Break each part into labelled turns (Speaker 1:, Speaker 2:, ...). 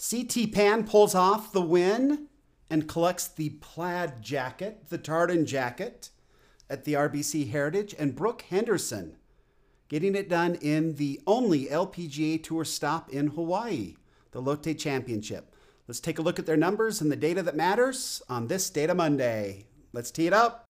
Speaker 1: CT Pan pulls off the win and collects the plaid jacket, the tartan jacket, at the RBC Heritage, and Brooke Henderson getting it done in the only LPGA Tour stop in Hawaii, the Lotte Championship. Let's take a look at their numbers and the data that matters on this Data Monday. Let's tee it up.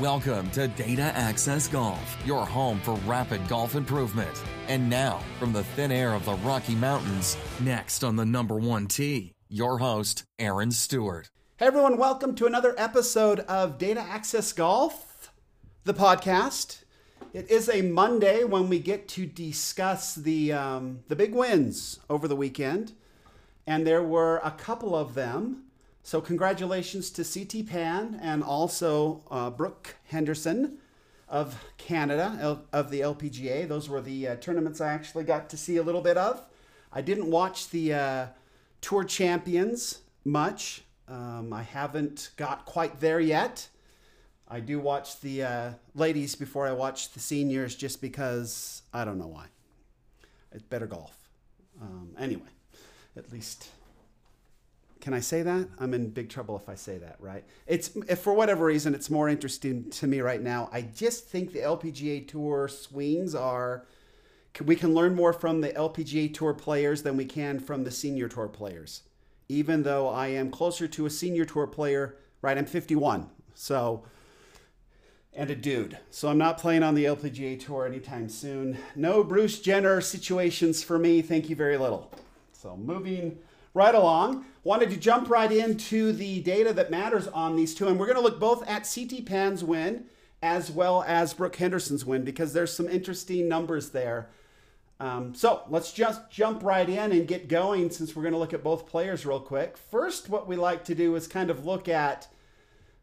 Speaker 2: Welcome to Data Access Golf, your home for rapid golf improvement. And now, from the thin air of the Rocky Mountains, next on the number one tee, your host, Aaron Stewart.
Speaker 1: Hey everyone, welcome to another episode of Data Access Golf, the podcast. It is a Monday when we get to discuss the um, the big wins over the weekend, and there were a couple of them. So congratulations to CT Pan and also uh, Brooke Henderson of Canada L- of the LPGA. Those were the uh, tournaments I actually got to see a little bit of. I didn't watch the uh, Tour Champions much. Um, I haven't got quite there yet. I do watch the uh, ladies before I watch the seniors just because I don't know why. It's better golf. Um, anyway, at least can I say that? I'm in big trouble if I say that, right? It's if for whatever reason it's more interesting to me right now. I just think the LPGA Tour swings are we can learn more from the LPGA Tour players than we can from the Senior Tour players. Even though I am closer to a Senior Tour player, right? I'm 51. So and a dude. So I'm not playing on the LPGA Tour anytime soon. No Bruce Jenner situations for me. Thank you very little. So moving right along. Wanted to jump right into the data that matters on these two, and we're going to look both at CT Pan's win as well as Brooke Henderson's win because there's some interesting numbers there. Um, so let's just jump right in and get going since we're going to look at both players real quick. First, what we like to do is kind of look at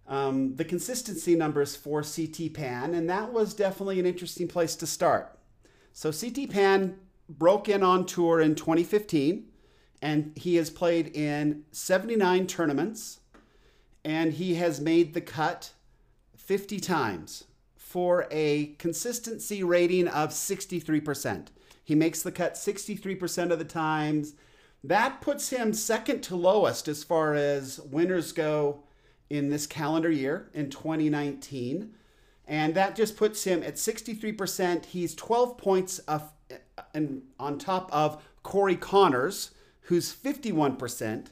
Speaker 1: um, the consistency numbers for CT Pan, and that was definitely an interesting place to start. So CT Pan broke in on tour in 2015 and he has played in 79 tournaments and he has made the cut 50 times for a consistency rating of 63%. He makes the cut 63% of the times. That puts him second to lowest as far as winners go in this calendar year in 2019. And that just puts him at 63%. He's 12 points of, and on top of Corey Conners, who's 51%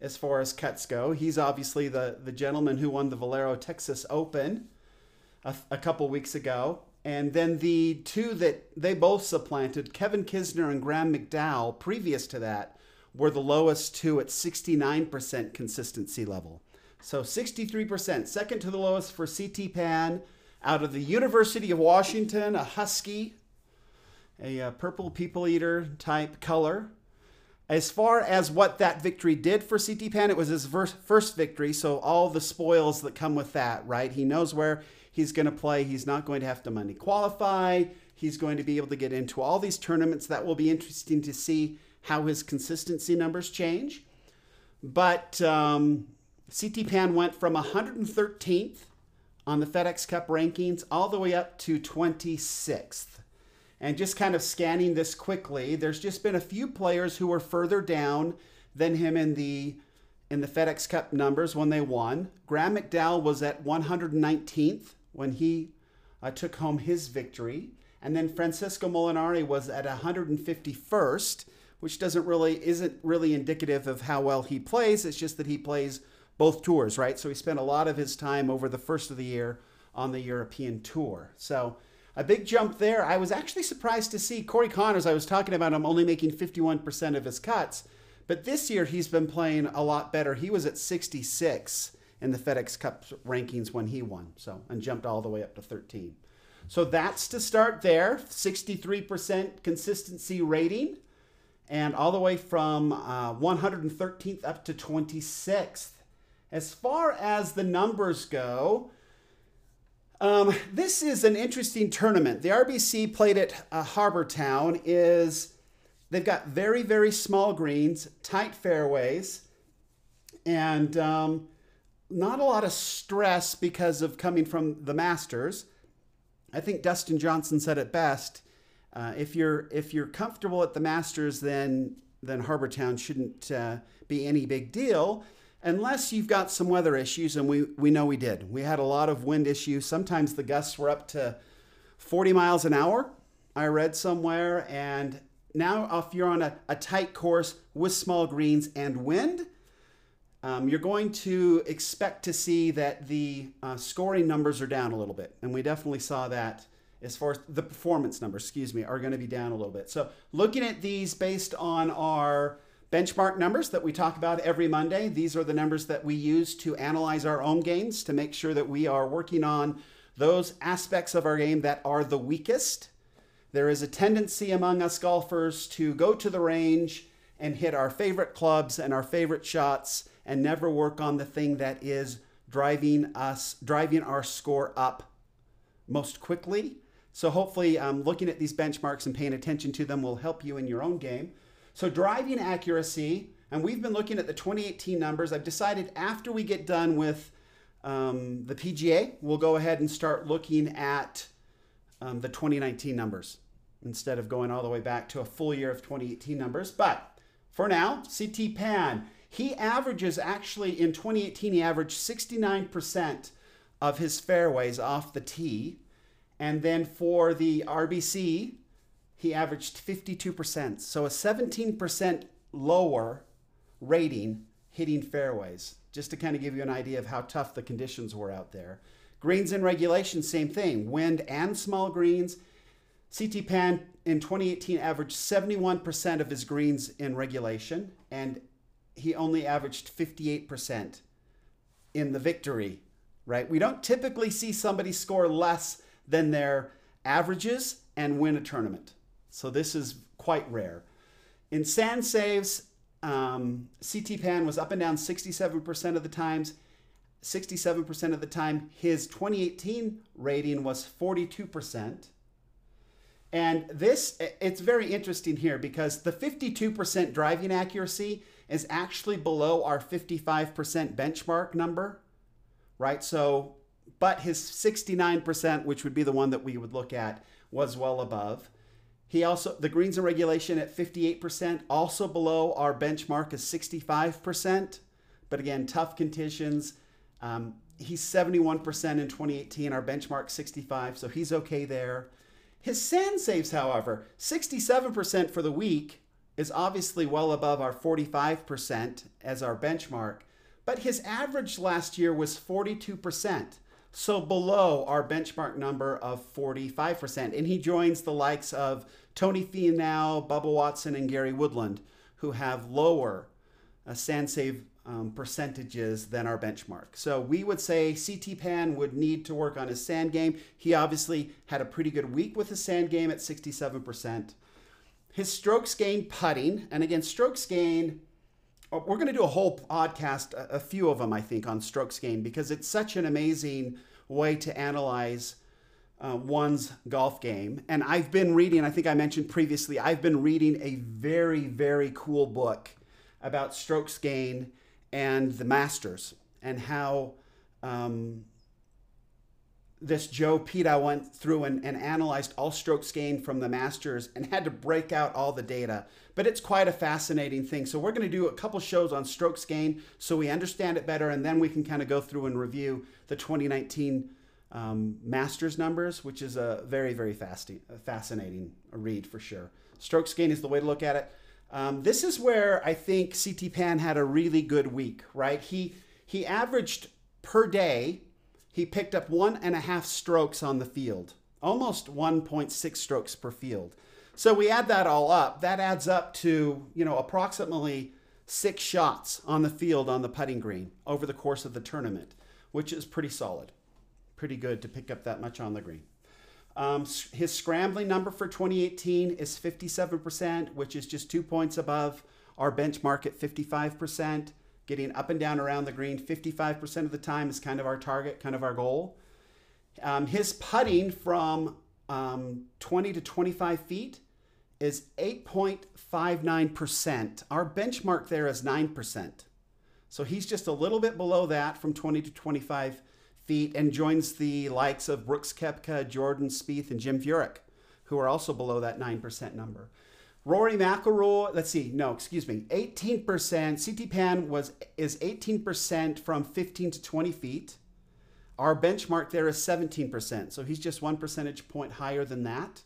Speaker 1: as far as cuts go. He's obviously the, the gentleman who won the Valero Texas Open a, a couple weeks ago. And then the two that they both supplanted, Kevin Kisner and Graham McDowell, previous to that, were the lowest two at 69% consistency level. So 63%, second to the lowest for CT Pan out of the University of Washington, a husky, a, a purple people eater type color. As far as what that victory did for CT Pan, it was his first victory, so all the spoils that come with that, right? He knows where he's going to play. He's not going to have to money qualify. He's going to be able to get into all these tournaments. That will be interesting to see how his consistency numbers change. But um, CT Pan went from 113th on the FedEx Cup rankings all the way up to 26th. And just kind of scanning this quickly, there's just been a few players who were further down than him in the in the FedEx Cup numbers when they won. Graham McDowell was at 119th when he uh, took home his victory, and then Francesco Molinari was at 151st, which doesn't really isn't really indicative of how well he plays. It's just that he plays both tours, right? So he spent a lot of his time over the first of the year on the European tour. So a big jump there. I was actually surprised to see Corey Conners, I was talking about him only making 51% of his cuts, but this year he's been playing a lot better. He was at 66 in the FedEx Cup rankings when he won, so and jumped all the way up to 13. So that's to start there. 63% consistency rating, and all the way from uh, 113th up to 26th. As far as the numbers go, um, this is an interesting tournament. The RBC played at uh, Harbour Town. Is they've got very very small greens, tight fairways, and um, not a lot of stress because of coming from the Masters. I think Dustin Johnson said it best. Uh, if you're if you're comfortable at the Masters, then then Harbour Town shouldn't uh, be any big deal, unless you've got some weather issues, and we we know we did. We had a lot of wind issues. Sometimes the gusts were up to 40 miles an hour. I read somewhere, and now if you're on a, a tight course with small greens and wind, um, you're going to expect to see that the uh, scoring numbers are down a little bit. And we definitely saw that as far as the performance numbers, excuse me, are going to be down a little bit. So looking at these based on our benchmark numbers that we talk about every Monday, these are the numbers that we use to analyze our own games to make sure that we are working on those aspects of our game that are the weakest. There is a tendency among us golfers to go to the range and hit our favorite clubs and our favorite shots and never work on the thing that is driving us driving our score up most quickly so hopefully um, looking at these benchmarks and paying attention to them will help you in your own game so driving accuracy and we've been looking at the 2018 numbers i've decided after we get done with um, the pga we'll go ahead and start looking at um, the 2019 numbers instead of going all the way back to a full year of 2018 numbers but for now ct pan he averages actually in 2018, he averaged 69% of his fairways off the tee. And then for the RBC, he averaged 52%. So a 17% lower rating hitting fairways, just to kind of give you an idea of how tough the conditions were out there. Greens in regulation, same thing. Wind and small greens. CT Pan in 2018 averaged 71% of his greens in regulation and he only averaged 58% in the victory, right? We don't typically see somebody score less than their averages and win a tournament. So this is quite rare. In sand saves, um, CT Pan was up and down 67% of the times. 67% of the time, his 2018 rating was 42%. And this, it's very interesting here because the 52% driving accuracy is actually below our 55% benchmark number, right? So, but his 69%, which would be the one that we would look at, was well above. He also, the greens in regulation at 58%, also below our benchmark of 65%. But again, tough conditions. Um, he's 71% in 2018, our benchmark 65, so he's okay there. His sand saves, however, 67% for the week, is obviously well above our 45% as our benchmark, but his average last year was 42%, so below our benchmark number of 45%. And he joins the likes of Tony Finau, Bubba Watson, and Gary Woodland, who have lower uh, sand save um, percentages than our benchmark. So we would say CT Pan would need to work on his sand game. He obviously had a pretty good week with his sand game at 67% his strokes gained putting, and again, strokes gained. Uh, we're going to do a whole podcast, a few of them, I think, on strokes gained because it's such an amazing way to analyze uh, one's golf game. And I've been reading, I think I mentioned previously, I've been reading a very, very cool book about strokes gained and the Masters and how um, this Joe Pete, I went through and, and analyzed all strokes gained from the Masters and had to break out all the data. But it's quite a fascinating thing. So we're going to do a couple shows on strokes gained so we understand it better, and then we can kind of go through and review the 2019 um, Masters numbers, which is a very, very fascinating read for sure. Strokes gained is the way to look at it. Um, this is where I think CT Pan had a really good week, right? He he averaged per day he picked up one and a half strokes on the field, almost 1.6 strokes per field. So we add that all up, that adds up to, you know, approximately six shots on the field on the putting green over the course of the tournament, which is pretty solid. Pretty good to pick up that much on the green. Um, his scrambling number for 2018 is 57%, which is just two points above our benchmark at 55% getting up and down around the green 55% of the time is kind of our target, kind of our goal. Um, his putting from um, 20 to 25 feet is 8.59%. Our benchmark there is 9%. So he's just a little bit below that from 20 to 25 feet and joins the likes of Brooks Koepka, Jordan Spieth, and Jim Furyk, who are also below that 9% number. Rory McIlroy, let's see, no, excuse me, 18%. CT Pan was is 18% from 15 to 20 feet. Our benchmark there is 17%, so he's just one percentage point higher than that.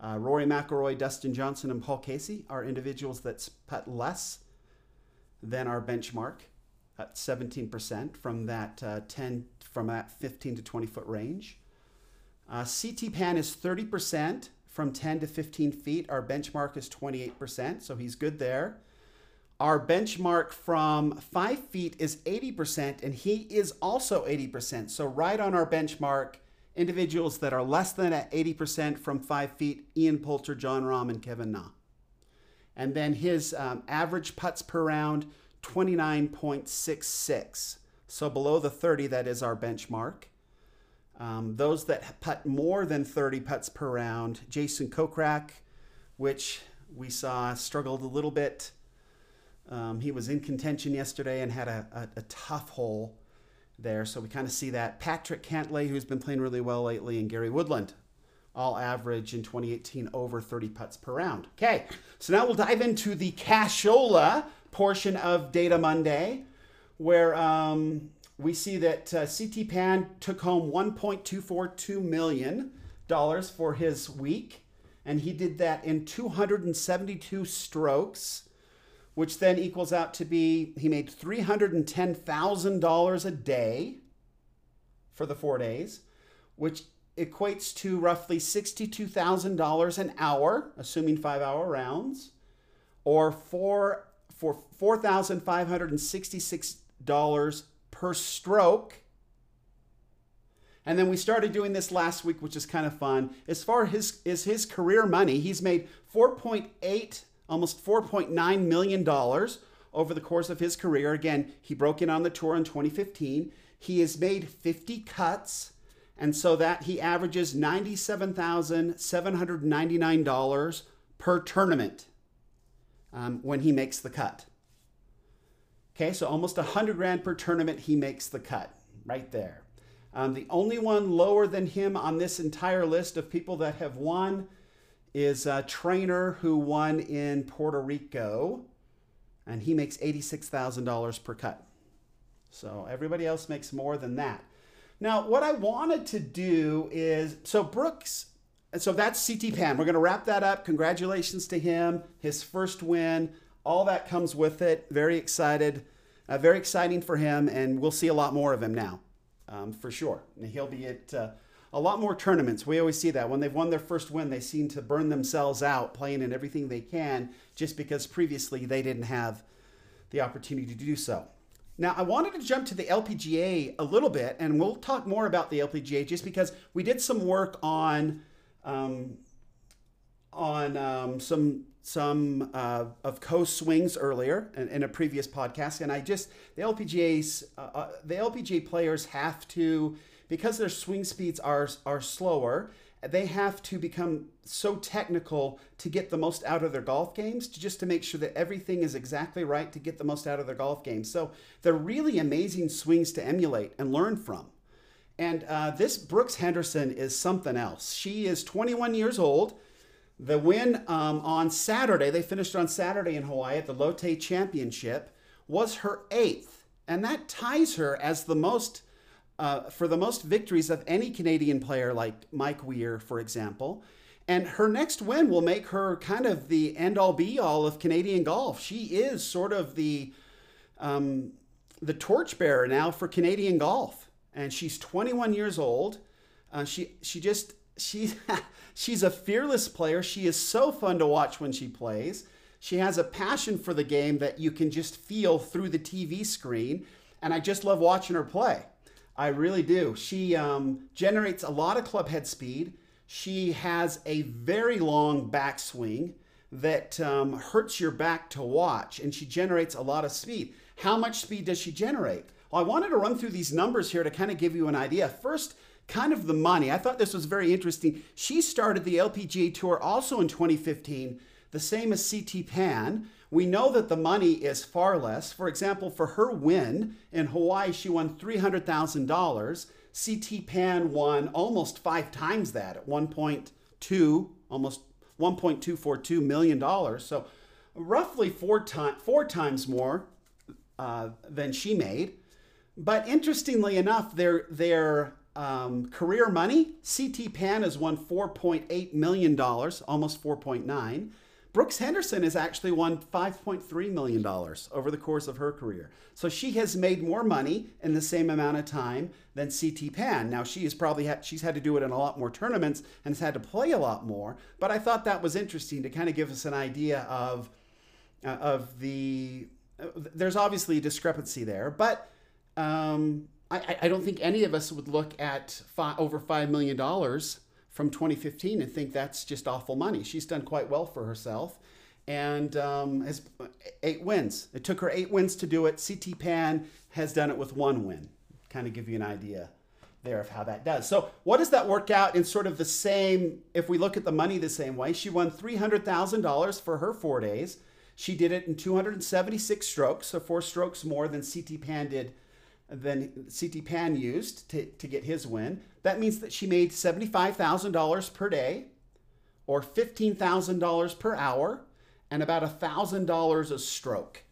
Speaker 1: Uh, Rory McIlroy, Dustin Johnson, and Paul Casey are individuals that putt less than our benchmark at 17% from that uh, 10 from that 15 to 20 foot range. Uh, CT Pan is 30% from 10 to 15 feet. Our benchmark is 28%, so he's good there. Our benchmark from 5 feet is 80%, and he is also 80%. So, right on our benchmark, individuals that are less than at 80% from 5 feet Ian Poulter, Jon Rahm, and Kevin Na. And then his um, average putts per round 29.66. So below the 30, that is our benchmark. Um, those that putt more than 30 putts per round, Jason Kokrak, which we saw struggled a little bit. Um, he was in contention yesterday and had a, a, a tough hole there. So we kind of see that. Patrick Cantlay, who's been playing really well lately, and Gary Woodland, all average in 2018 over 30 putts per round. Okay, so now we'll dive into the cashola portion of Data Monday, where um, we see that uh, CT Pan took home 1.242 million dollars for his week, and he did that in 272 strokes, which then equals out to be he made $310,000 a day for the four days, which equates to roughly $62,000 an hour, assuming five hour rounds, or four for $4,566 per stroke. And then we started doing this last week, which is kind of fun. As far as his, is his career money, he's made 4.8, almost 4.9 million dollars over the course of his career. Again, he broke in on the tour in 2015. He has made 50 cuts, and so that he averages $97,799 per tournament um, when he makes the cut. Okay, so almost a hundred grand per tournament, he makes the cut right there. Um, the only one lower than him on this entire list of people that have won is a Trainer who won in Puerto Rico, and he makes $86,000 per cut. So everybody else makes more than that. Now, what I wanted to do is so Brooks so that's CT Pan. We're going to wrap that up. Congratulations to him, his first win. All that comes with it. Very excited. Uh, very exciting for him, and we'll see a lot more of him now, um, for sure. And he'll be at uh, a lot more tournaments. We always see that. When they've won their first win, they seem to burn themselves out playing in everything they can just because previously they didn't have the opportunity to do so. Now, I wanted to jump to the LPGA a little bit, and we'll talk more about the LPGA just because we did some work on um, on um, some some uh, of Coast swings earlier in, in, a previous podcast, and I just the LPGA's uh, uh the LPGA players have to because their swing speeds are are slower. They have to become so technical to get the most out of their golf games, to just to make sure that everything is exactly right to get the most out of their golf games. So they're really amazing swings to emulate and learn from. And uh, this Brooks Henderson is something else. She is 21 years old. The win um, on Saturday, they finished on Saturday in Hawaii at the Lotte Championship, was her eighth. And that ties her as the most, uh, for the most victories of any Canadian player, like Mike Weir, for example. And her next win will make her kind of the end all be all of Canadian golf. She is sort of the, um, the torchbearer now for Canadian golf and she's 21 years old. Uh, she she just she's she's a fearless player. She is so fun to watch when she plays. She has a passion for the game that you can just feel through the TV screen, and I just love watching her play. I really do. She um, generates a lot of club head speed. She has a very long backswing that um, hurts your back to watch, and she generates a lot of speed. How much speed does she generate? Well, I wanted to run through these numbers here to kind of give you an idea. First, kind of the money. I thought this was very interesting. She started the LPGA Tour also in 2015, the same as CT Pan, We know that the money is far less. For example, for her win in Hawaii, she won $300,000. CT Pan won almost five times that at 1.2, almost 1.242 million dollars. So roughly four times four times more uh, than she made. But interestingly enough, their their um, career money, CT Pan has won 4.8 million dollars, almost 4.9. Brooks Henderson has actually won $5.3 million over the course of her career. So she has made more money in the same amount of time than CT Pan. Now she has probably had, she's had to do it in a lot more tournaments and has had to play a lot more. But I thought that was interesting to kind of give us an idea of, uh, of the, uh, there's obviously a discrepancy there, but um, I, I don't think any of us would look at five, over $5 million from 2015 and think that's just awful money. She's done quite well for herself and um, has eight wins. It took her eight wins to do it. CT Pan has done it with one win. Kind of give you an idea there of how that does. So, what does that work out in sort of the same? If we look at the money the same way, she won $300,000 for her four days. She did it in 276 strokes, so four strokes more than CT Pan did than CT Pan used to, to get his win. That means that she made $75,000 per day or $15,000 per hour and about $1,000 a stroke.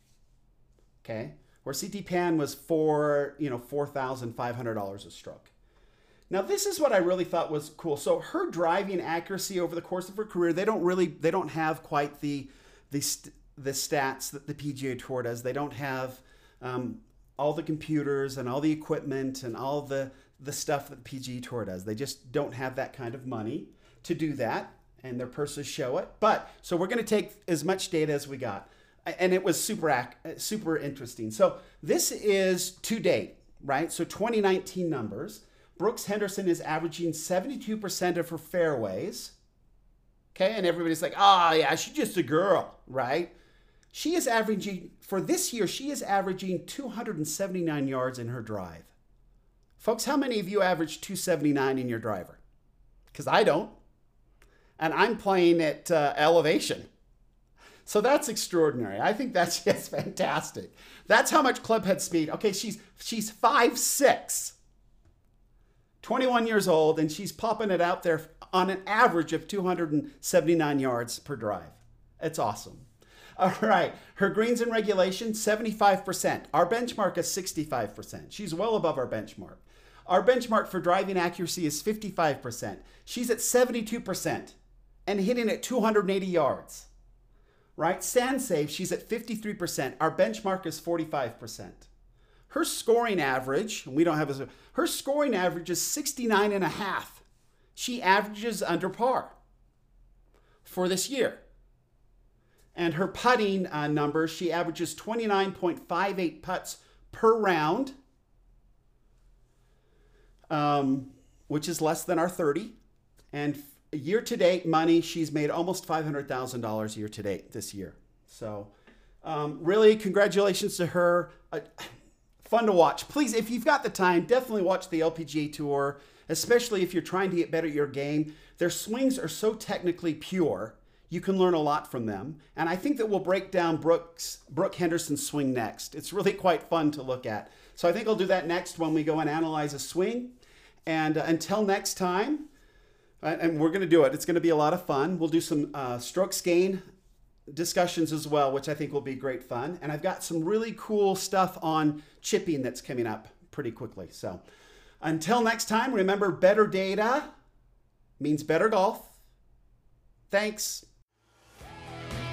Speaker 1: Okay? Where CT Pan was for, you know, $4,500 a stroke. Now this is what I really thought was cool. So her driving accuracy over the course of her career, they don't really they don't have quite the the the stats that the PGA Tour does. They don't have um, all the computers and all the equipment and all the the stuff that PGA Tour does. They just don't have that kind of money to do that, and their purses show it. But so we're going to take as much data as we got, and it was super uh, super interesting. So this is to date, right? So 2019 numbers. Brooks Henderson is averaging 72% of her fairways. Okay, and everybody's like, oh, yeah, she's just a girl, right? She is averaging, for this year, she is averaging 279 yards in her drive. Folks, how many of you average 279 in your driver? Because I don't. And I'm playing at uh, elevation. So that's extraordinary. I think that's just fantastic. That's how much club head speed. Okay, she's she's five six, 21 years old, and she's popping it out there on an average of 279 yards per drive. It's awesome. All right. Her greens in regulation, 75%. Our benchmark is 65%. She's well above our benchmark. Our benchmark for driving accuracy is 55%. She's at 72% and hitting at 280 yards. Right? Sand save, she's at 53%. Our benchmark is 45%. Her scoring average, and we don't have a, her scoring average is 69 and a half. She averages under par for this year. And her putting uh, numbers, she averages 29.58 putts per round, um, which is less than our 30. And year to date money, she's made almost $500,000 year to date this year. So, um, really, congratulations to her. Uh, fun to watch. Please, if you've got the time, definitely watch the LPGA Tour, especially if you're trying to get better at your game. Their swings are so technically pure you can learn a lot from them. And I think that we'll break down Brooks, Brooke Henderson's swing next. It's really quite fun to look at. So I think I'll do that next when we go and analyze a swing. And uh, until next time, uh, and we're going to do it, it's going to be a lot of fun. We'll do some uh, strokes gain discussions as well, which I think will be great fun. And I've got some really cool stuff on chipping that's coming up pretty quickly. So until next time, remember better data means better golf. Thanks.